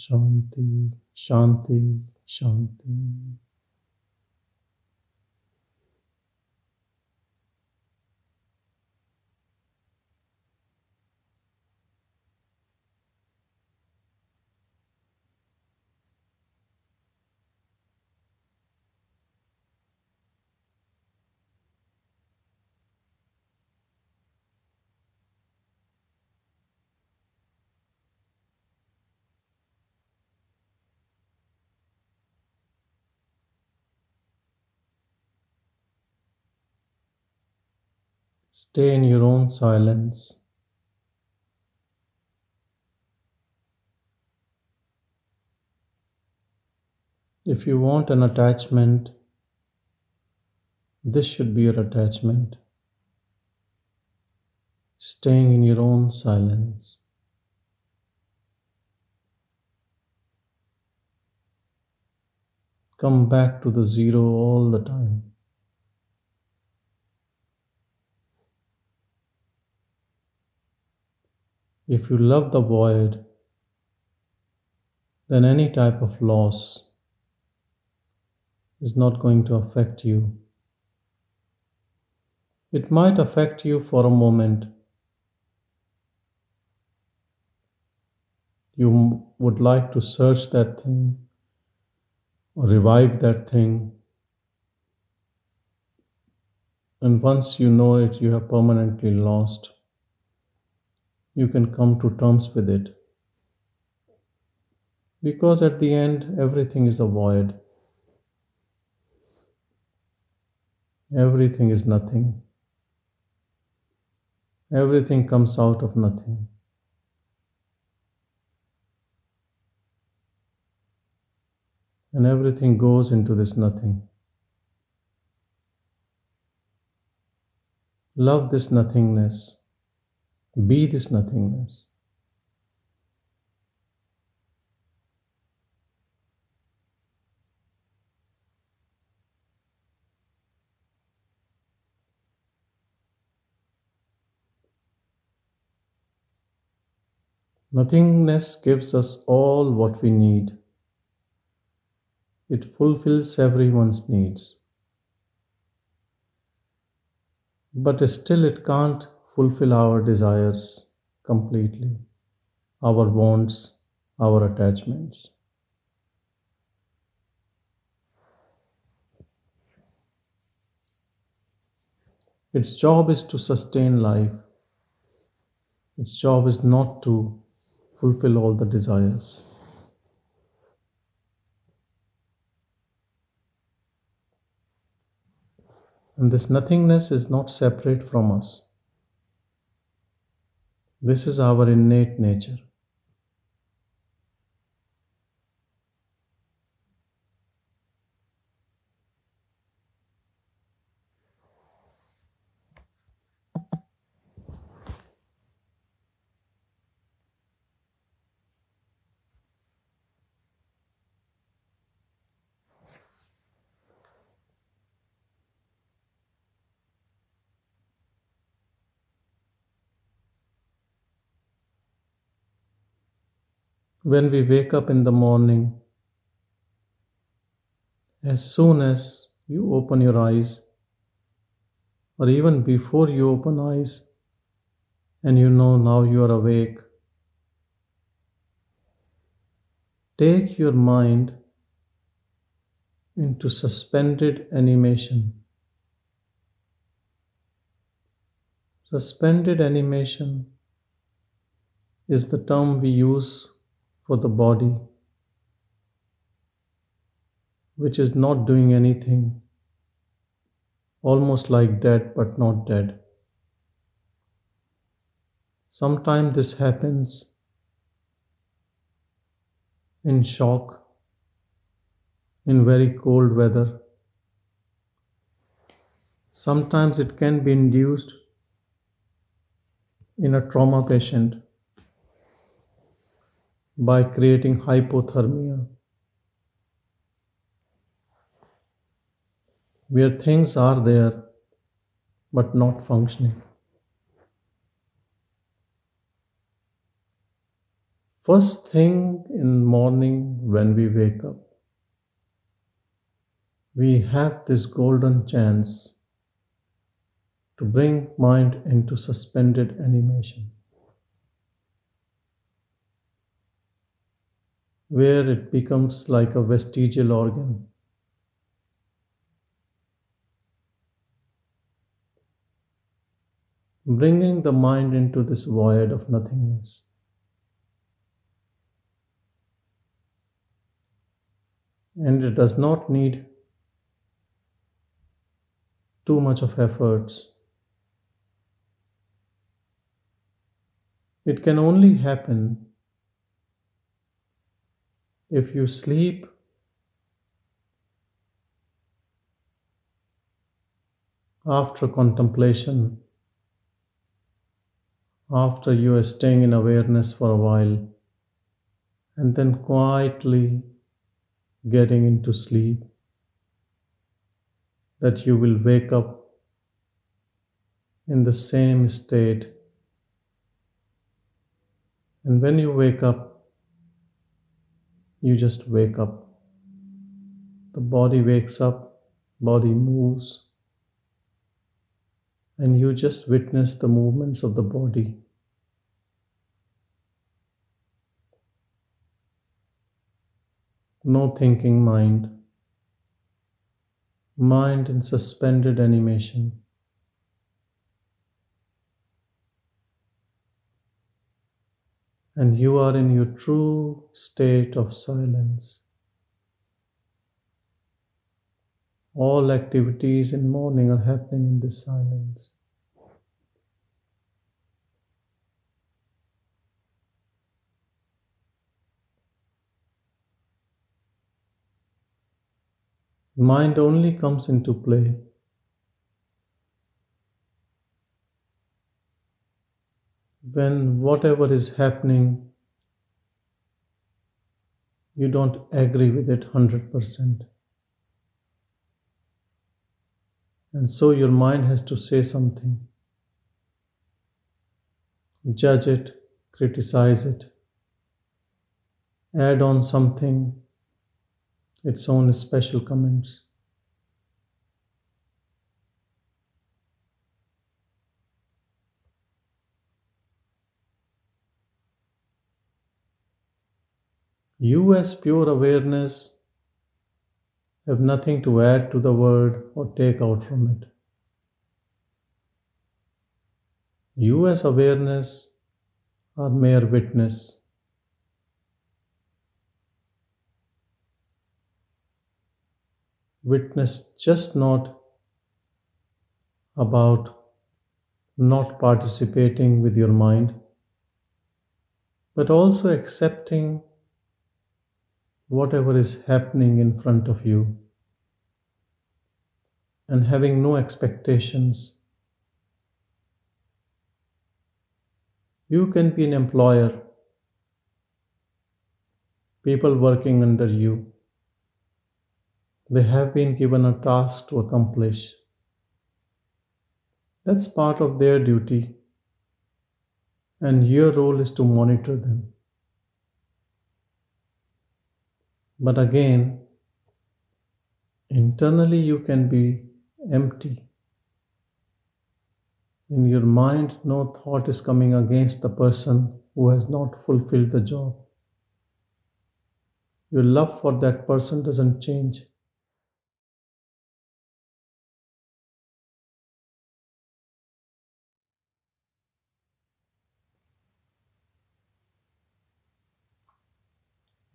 Shanti Shanti Shanti. Stay in your own silence. If you want an attachment, this should be your attachment. Staying in your own silence. Come back to the zero all the time. If you love the void, then any type of loss is not going to affect you. It might affect you for a moment. You would like to search that thing or revive that thing. And once you know it, you have permanently lost you can come to terms with it. Because at the end, everything is a void, everything is nothing, everything comes out of nothing. And everything goes into this nothing. Love this nothingness. Be this nothingness. Nothingness gives us all what we need. It fulfills everyone's needs. But still, it can't fulfill our desires completely, our wants, our attachments. Its job is to sustain life. Its job is not to fulfill all the desires. And this nothingness is not separate from us. This is our innate nature. When we wake up in the morning, as soon as you open your eyes, or even before you open eyes, and you know now you are awake, take your mind into suspended animation. Suspended animation is the term we use for the body, which is not doing anything, almost like dead but not dead. Sometimes this happens in shock, in very cold weather. Sometimes it can be induced in a trauma patient by creating hypothermia, where things are there but not functioning. First thing in morning when we wake up, we have this golden chance to bring mind into suspended animation, where it becomes like a vestigial organ, bringing the mind into this void of nothingness. And it does not need too much of efforts. It can only happen if you sleep after contemplation, after you are staying in awareness for a while, and then quietly getting into sleep, that you will wake up in the same state. And when you wake up, you just wake up. The body wakes up, body moves, and you just witness the movements of the body. No thinking mind, mind in suspended animation. And you are in your true state of silence. All activities in morning are happening in this silence. Mind only comes into play when whatever is happening, you don't agree with it 100%. And so your mind has to say something, judge it, criticize it, add on something, its own special comments. You, as pure awareness, have nothing to add to the word or take out from it. You, as awareness, are mere witness. Witness just not about not participating with your mind, but also accepting whatever is happening in front of you and having no expectations. You can be an employer, people working under you. They have been given a task to accomplish. That's part of their duty, and your role is to monitor them. But again, internally you can be empty. In your mind, no thought is coming against the person who has not fulfilled the job. Your love for that person doesn't change.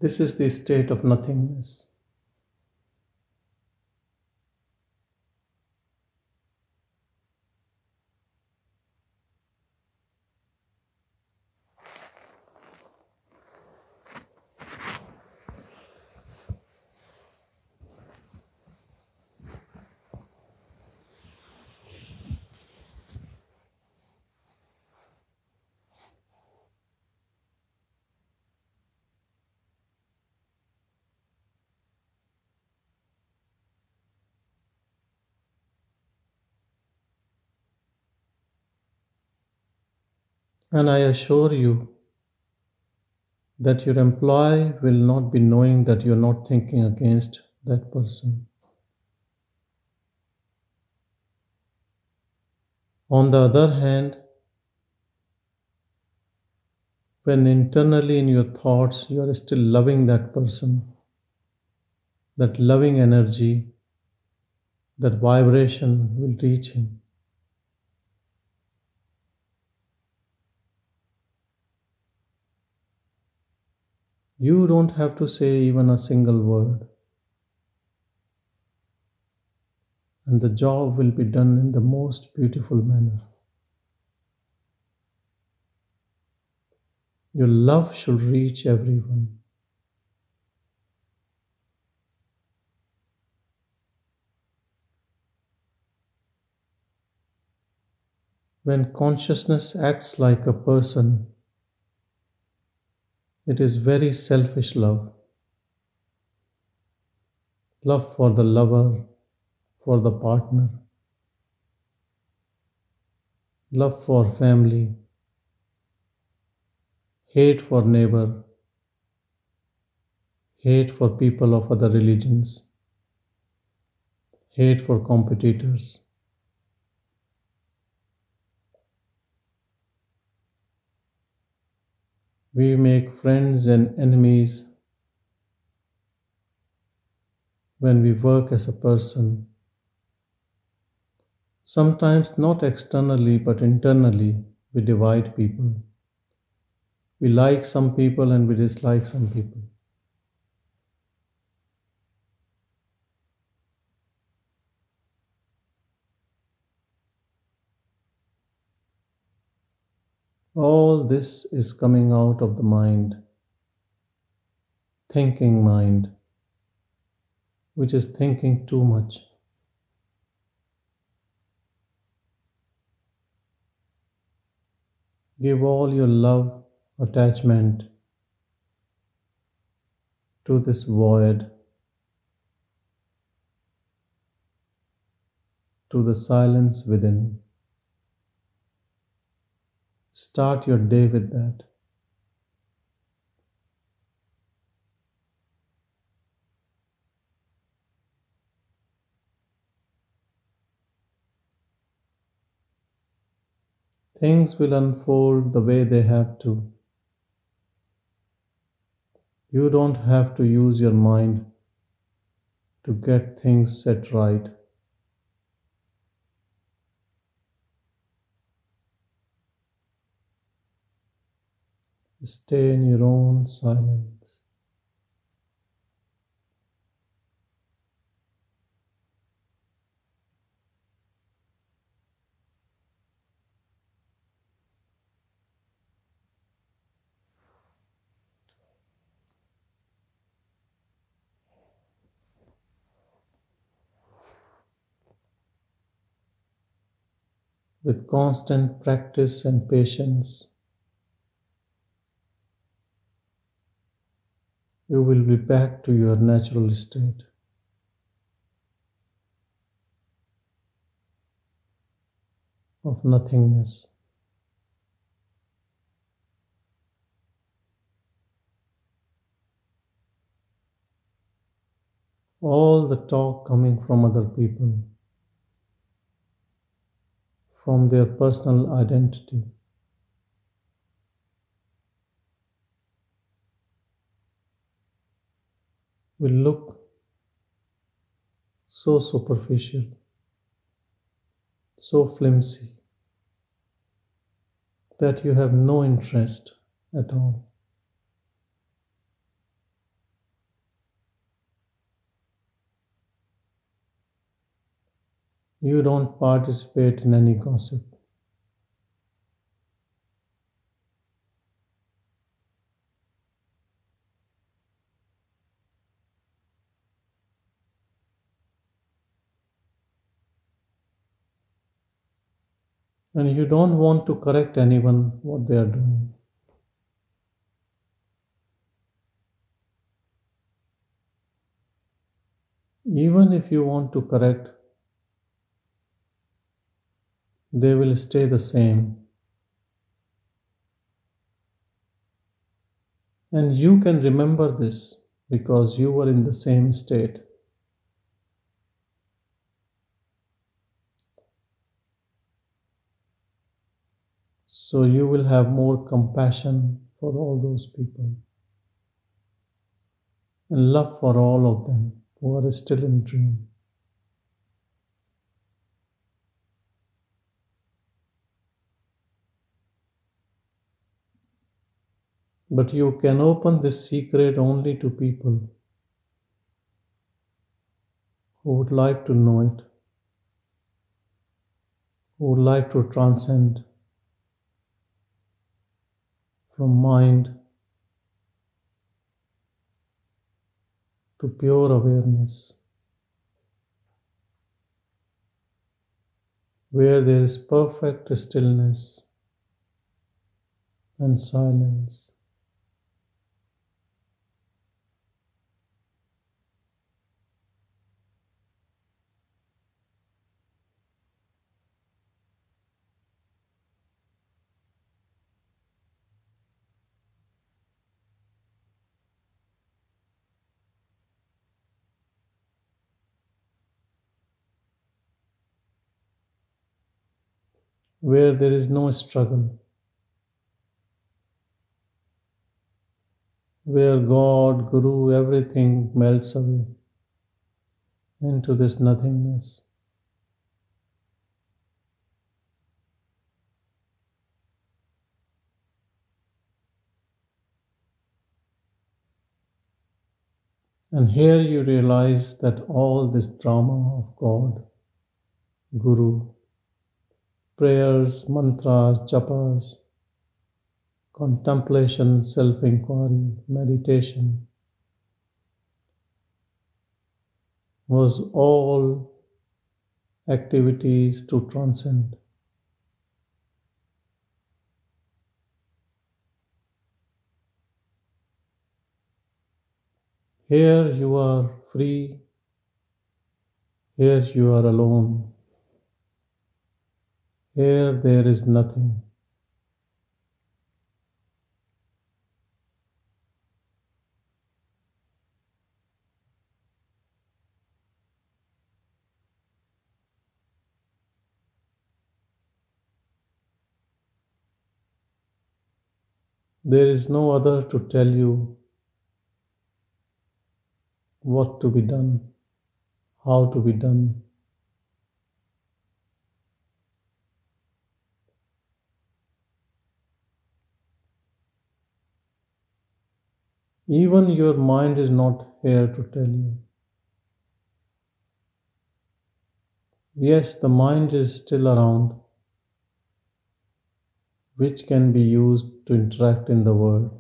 This is the state of nothingness. And I assure you, that your employee will not be knowing that you're not thinking against that person. On the other hand, when internally in your thoughts you are still loving that person, that loving energy, that vibration will reach him. You don't have to say even a single word, and the job will be done in the most beautiful manner. Your love should reach everyone. When consciousness acts like a person, it is very selfish love. Love for the lover, for the partner, love for family, hate for neighbor, hate for people of other religions, hate for competitors. We make friends and enemies when we work as a person. Sometimes not externally but internally, we divide people. We like some people and we dislike some people. All this is coming out of the mind, thinking mind, which is thinking too much. Give all your love, attachment to this void, to the silence within. Start your day with that. Things will unfold the way they have to. You don't have to use your mind to get things set right. Stay in your own silence. With constant practice and patience, you will be back to your natural state. Of nothingness. All the talk coming from other people, from their personal identity. Will look so superficial, so flimsy, that you have no interest at all. You don't participate in any gossip. And you don't want to correct anyone what they are doing. Even if you want to correct, they will stay the same. And you can remember this because you were in the same state. So you will have more compassion for all those people and love for all of them who are still in dream. But you can open this secret only to people who would like to know it, who would like to transcend from mind to pure awareness, where there is perfect stillness and silence. Where there is no struggle, where God, Guru, everything melts away into this nothingness. And here you realize that all this drama of God, Guru, prayers, mantras, japas, contemplation, self inquiry, meditation was all activities to transcend. Here you are free, here you are alone. Here there is nothing. There is no other to tell you what to be done, how to be done. Even your mind is not here to tell you. Yes, the mind is still around, which can be used to interact in the world.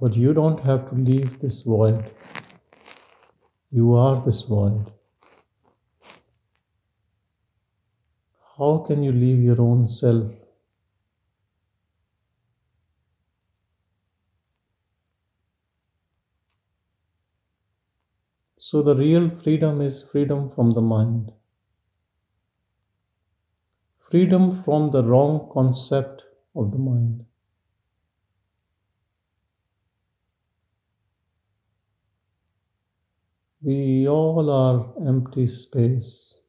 But you don't have to leave this void. You are this void. How can you leave your own self? So, the real freedom is freedom from the mind, freedom from the wrong concept of the mind. We all are empty space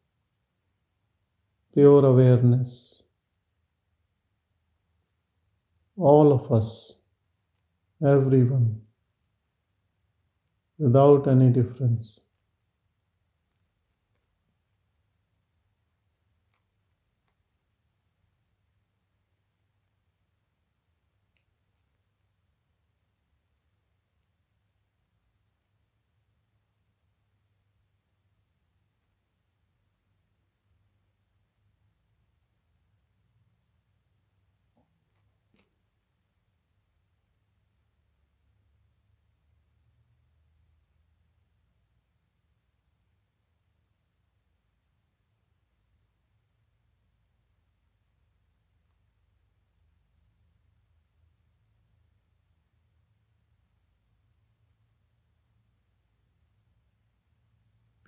pure awareness. All of us, everyone, without any difference.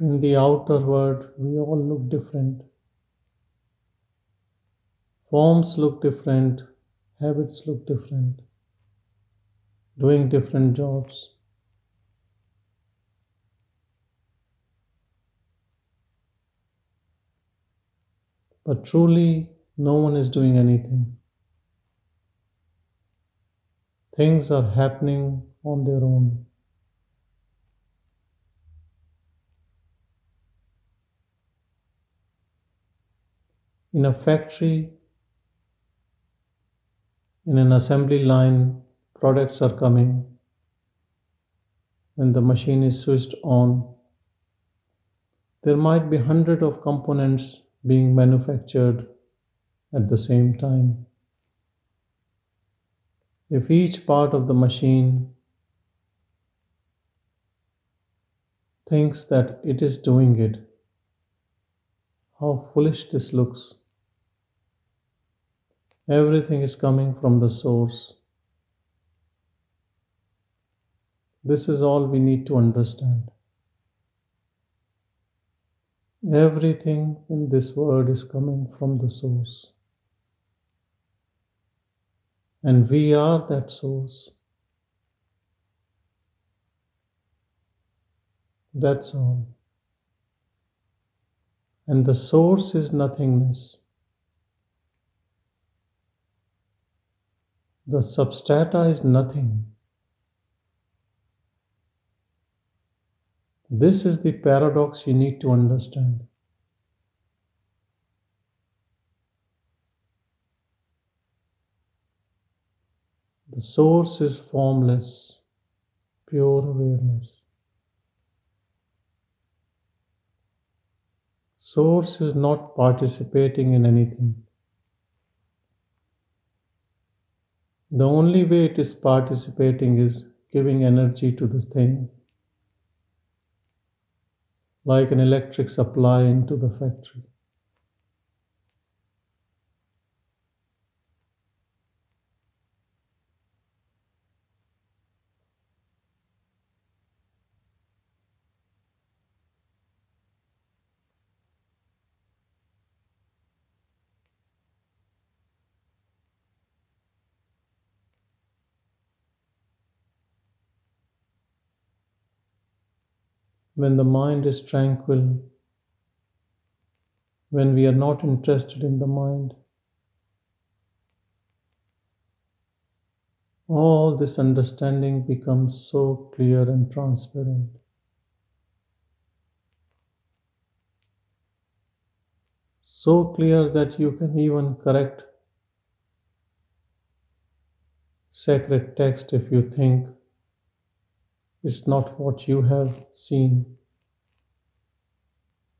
In the outer world, we all look different. Forms look different, habits look different, doing different jobs. But truly, no one is doing anything. Things are happening on their own. In a factory, in an assembly line, products are coming. When the machine is switched on, there might be hundred of components being manufactured at the same time. If each part of the machine thinks that it is doing it, how foolish this looks. Everything is coming from the source. This is all we need to understand. Everything in this world is coming from the source. And we are that source. That's all. And the source is nothingness. The substrata is nothing. This is the paradox you need to understand. The source is formless, pure awareness. Source is not participating in anything. The only way it is participating is giving energy to the thing, like an electric supply into the factory. When the mind is tranquil, when we are not interested in the mind. All this understanding becomes so clear and transparent. So clear that you can even correct sacred text if you think it's not what you have seen.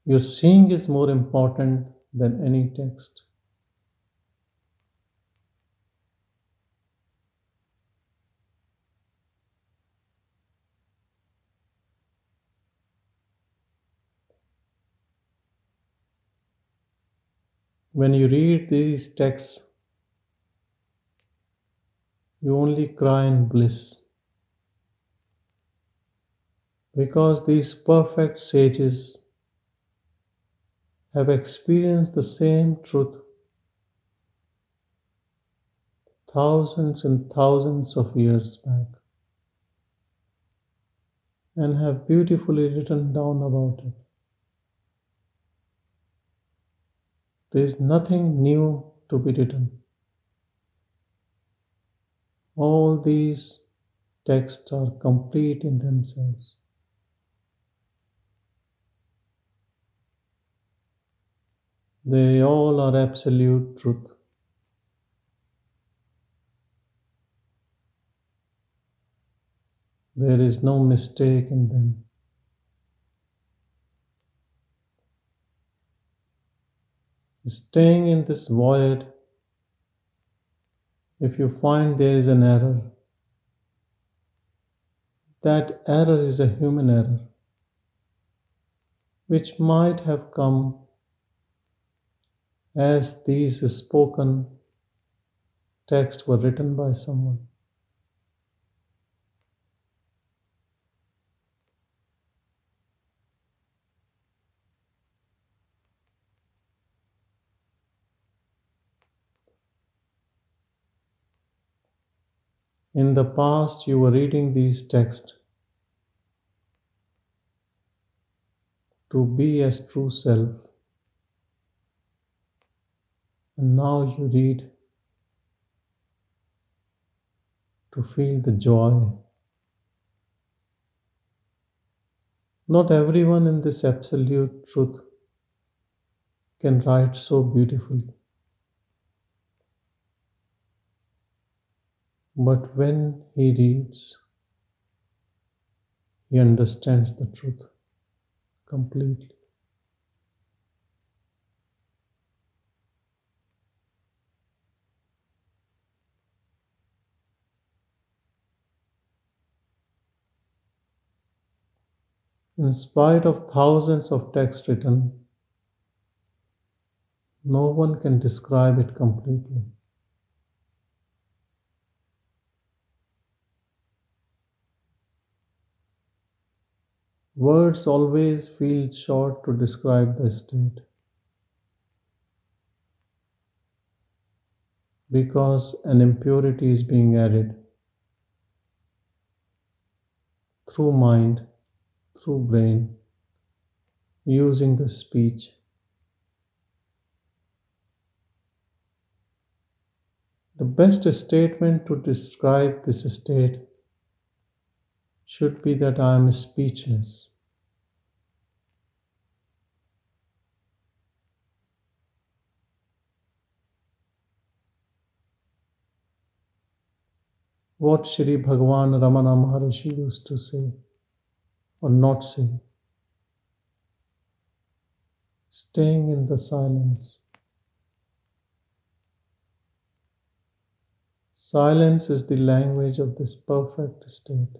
Your seeing is more important than any text. When you read these texts, you only cry in bliss because these perfect sages have experienced the same truth thousands and thousands of years back and have beautifully written down about it. There is nothing new to be written. All these texts are complete in themselves. They all are absolute truth. There is no mistake in them. Staying in this void, if you find there is an error, that error is a human error, which might have come as these spoken texts were written by someone. In the past, you were reading these texts to be as true self and now you read to feel the joy. Not everyone in this absolute truth can write so beautifully. But when he reads, he understands the truth completely. In spite of thousands of texts written, no one can describe it completely. Words always feel short to describe the state because an impurity is being added through mind, through brain, using the speech. The best statement to describe this state should be that I am speechless. What Shri Bhagavan Ramana Maharshi used to say or not say. Staying in the silence. Silence is the language of this perfect state.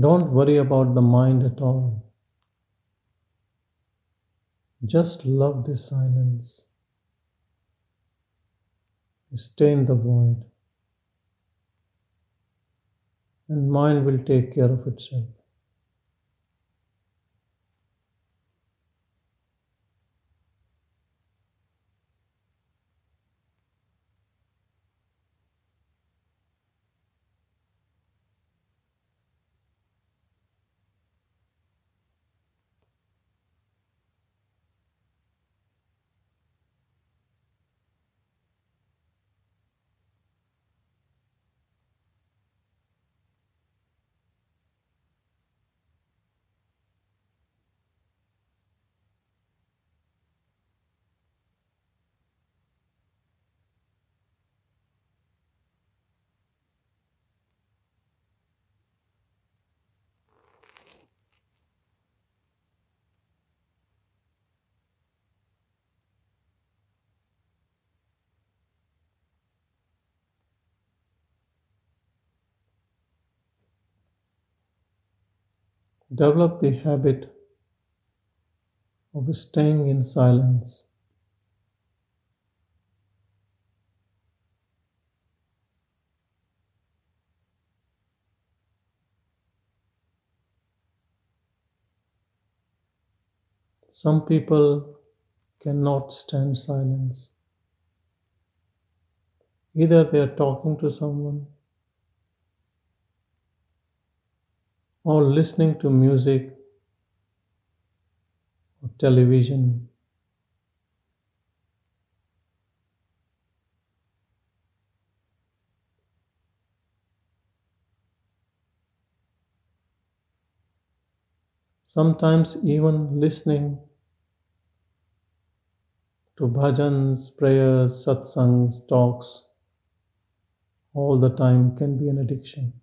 Don't worry about the mind at all. Just love this silence. Stay in the void, and mind will take care of itself. Develop the habit of staying in silence. Some people cannot stand silence. Either they are talking to someone or listening to music or television. Sometimes even listening to bhajans, prayers, satsangs, talks all the time can be an addiction.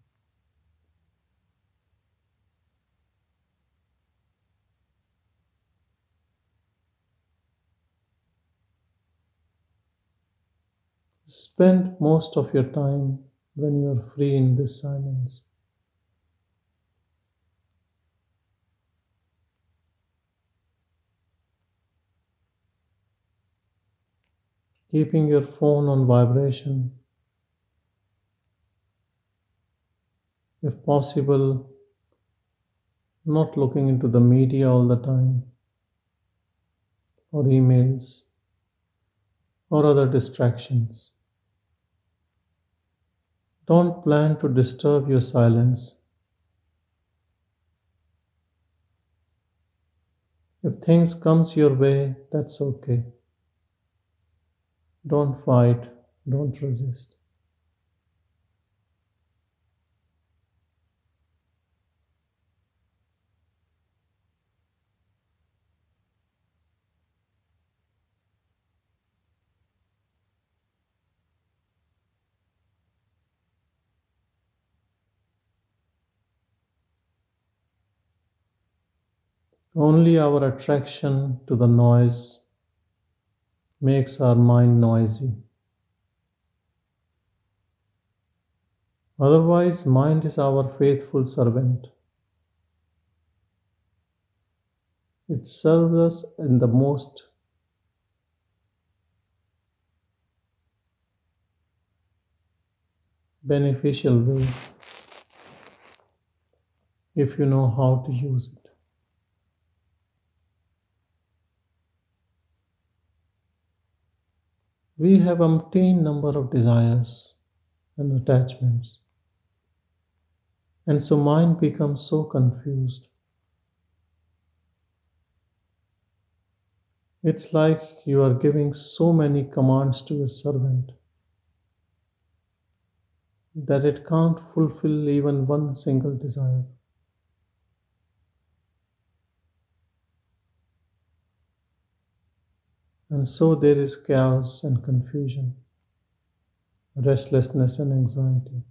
Spend most of your time when you are free in this silence. Keeping your phone on vibration, if possible, not looking into the media all the time or emails or other distractions. Don't plan to disturb your silence. If things comes your way, that's okay. Don't fight, don't resist. Only our attraction to the noise makes our mind noisy. Otherwise, mind is our faithful servant. It serves us in the most beneficial way if you know how to use it. We have umpteen number of desires and attachments, and so mind becomes so confused. It's like you are giving so many commands to a servant that it can't fulfill even one single desire. And so there is chaos and confusion, restlessness and anxiety.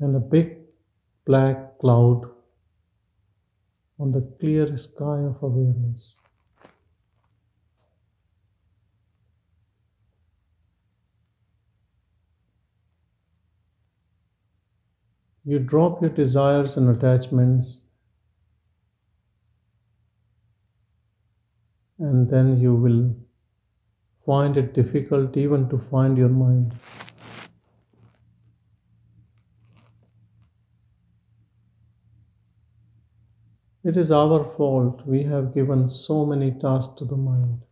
And a big black cloud on the clear sky of awareness. You drop your desires and attachments, and then you will find it difficult even to find your mind. It is our fault. We have given so many tasks to the mind.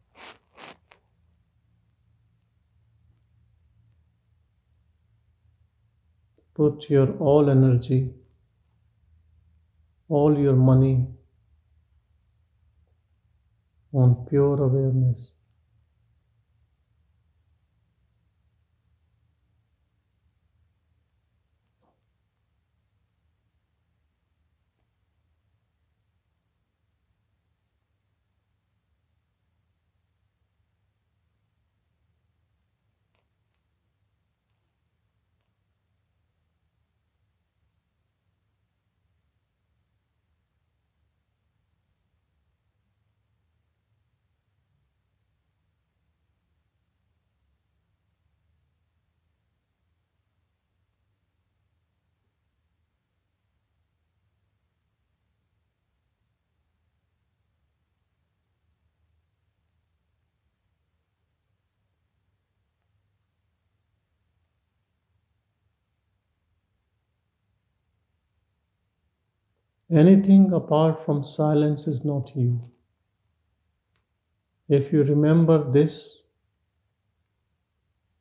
Put your all energy, all your money on pure awareness. Anything apart from silence is not you. If you remember this,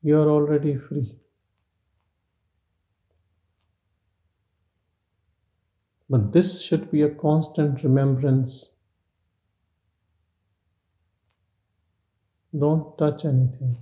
you are already free. But this should be a constant remembrance. Don't touch anything.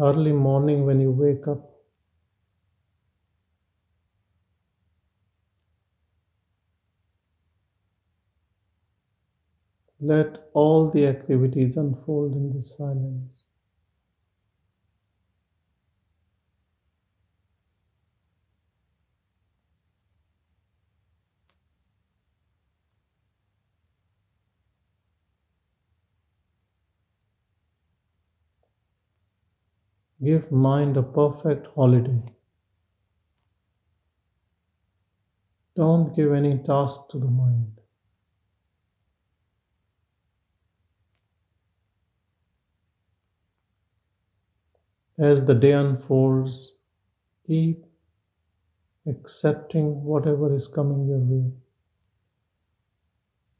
Early morning when you wake up. Let all the activities unfold in this silence. Give mind a perfect holiday. Don't give any task to the mind. As the day unfolds, keep accepting whatever is coming your way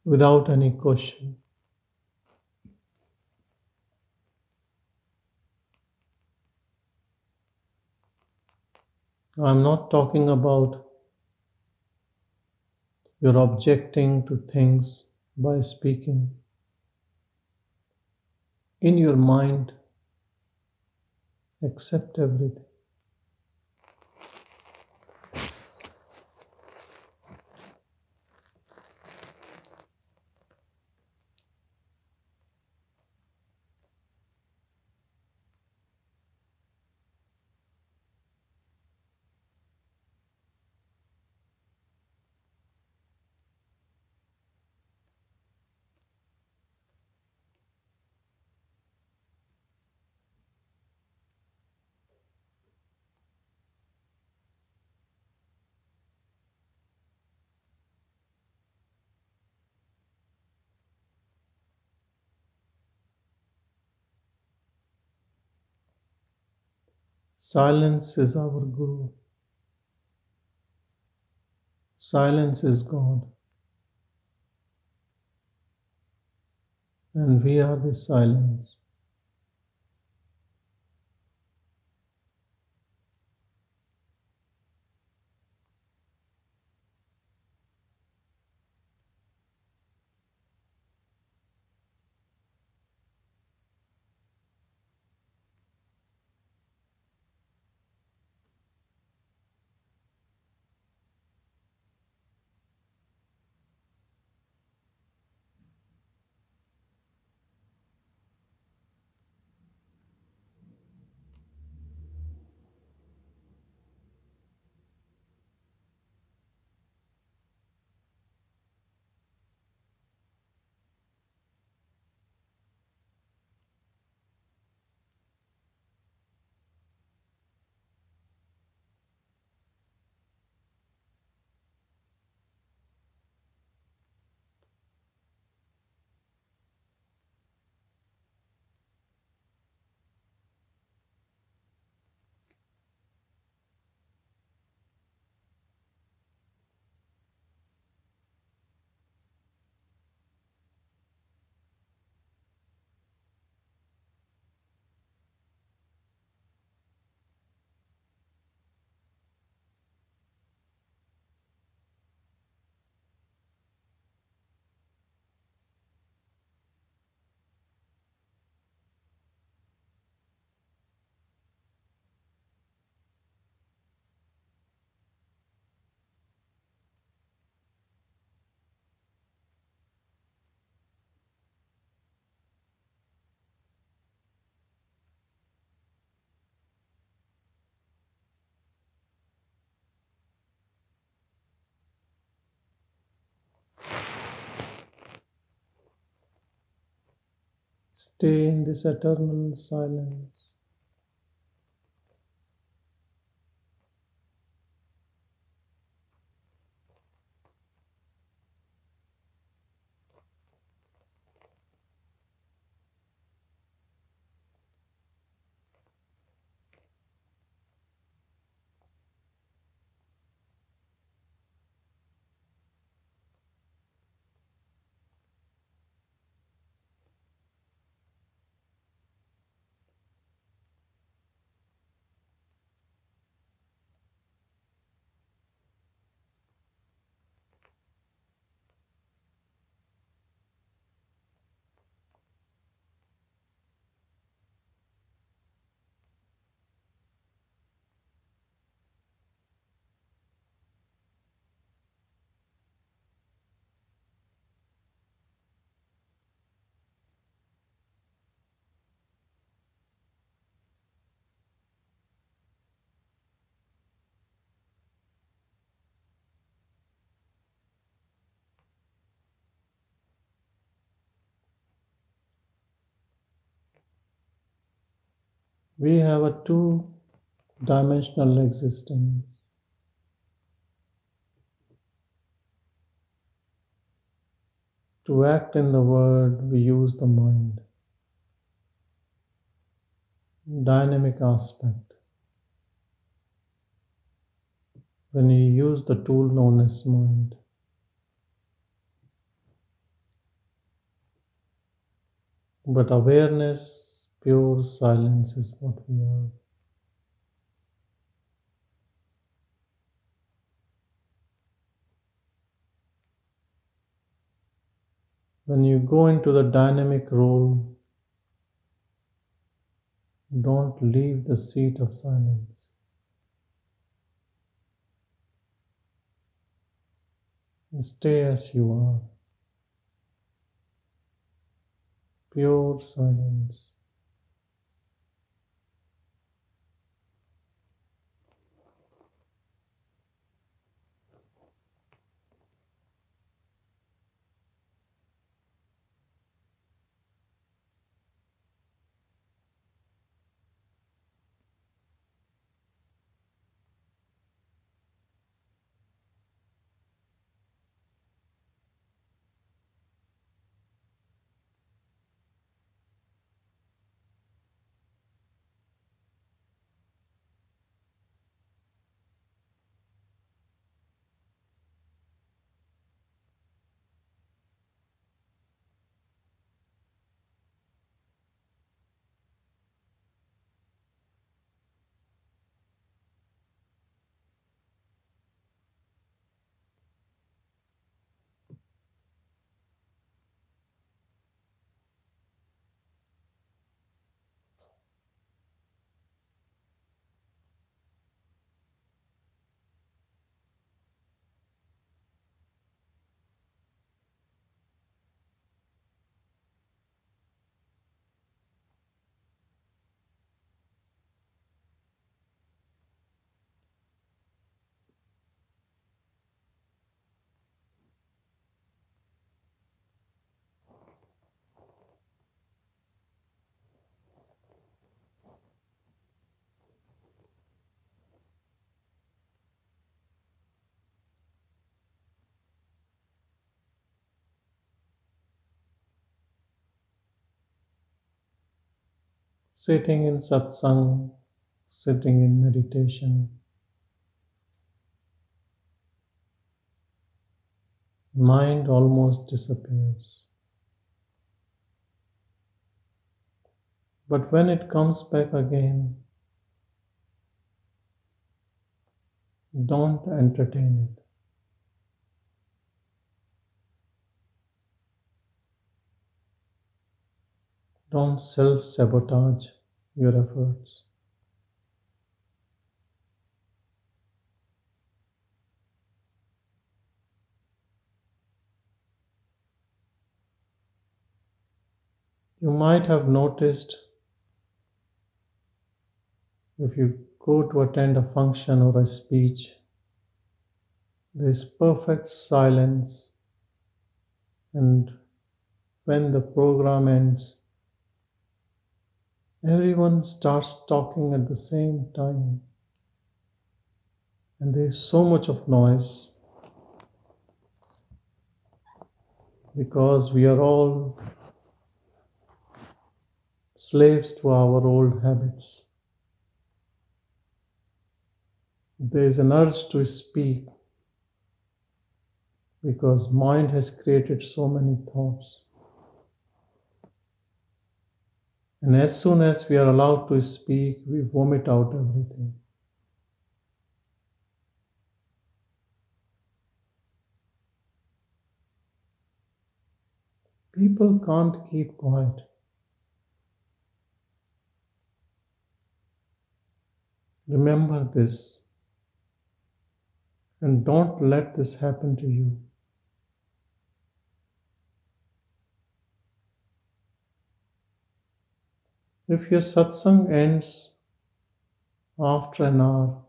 without any question. I'm not talking about you're objecting to things by speaking. In your mind, accept everything. Silence is our Guru. Silence is God. And we are the silence. Stay in this eternal silence. We have a two dimensional existence. To act in the world, we use the mind. Dynamic aspect. When you use the tool known as mind. But awareness, pure silence is what we are. When you go into the dynamic role, don't leave the seat of silence. Stay as you are. Pure silence. Sitting in satsang, sitting in meditation, mind almost disappears. But when it comes back again, don't entertain it. Don't self sabotage your efforts. You might have noticed if you go to attend a function or a speech, there is perfect silence, and when the program ends, Everyone starts talking at the same time, and there is so much of noise because we are all slaves to our old habits. There is an urge to speak because mind has created so many thoughts. And as soon as we are allowed to speak, we vomit out everything. People can't keep quiet. Remember this and don't let this happen to you. If your satsang ends after an hour,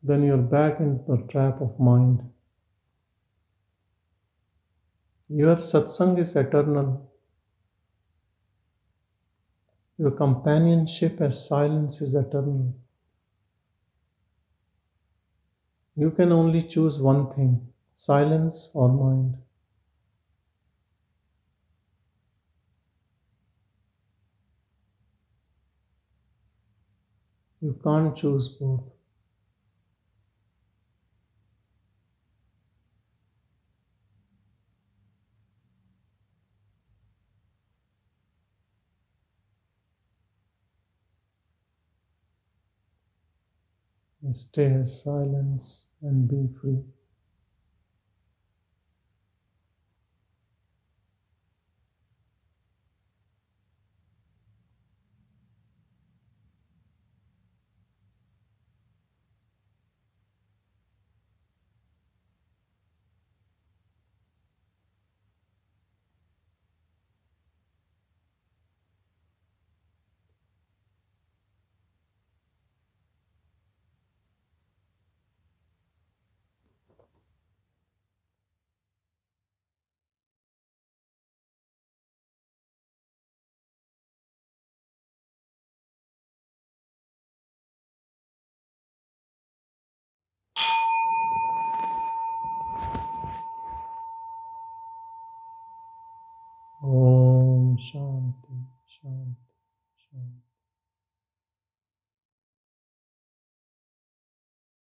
then you're back into the trap of mind. Your satsang is eternal. Your companionship as silence is eternal. You can only choose one thing silence or mind. You can't choose both. Stay as silence and be free.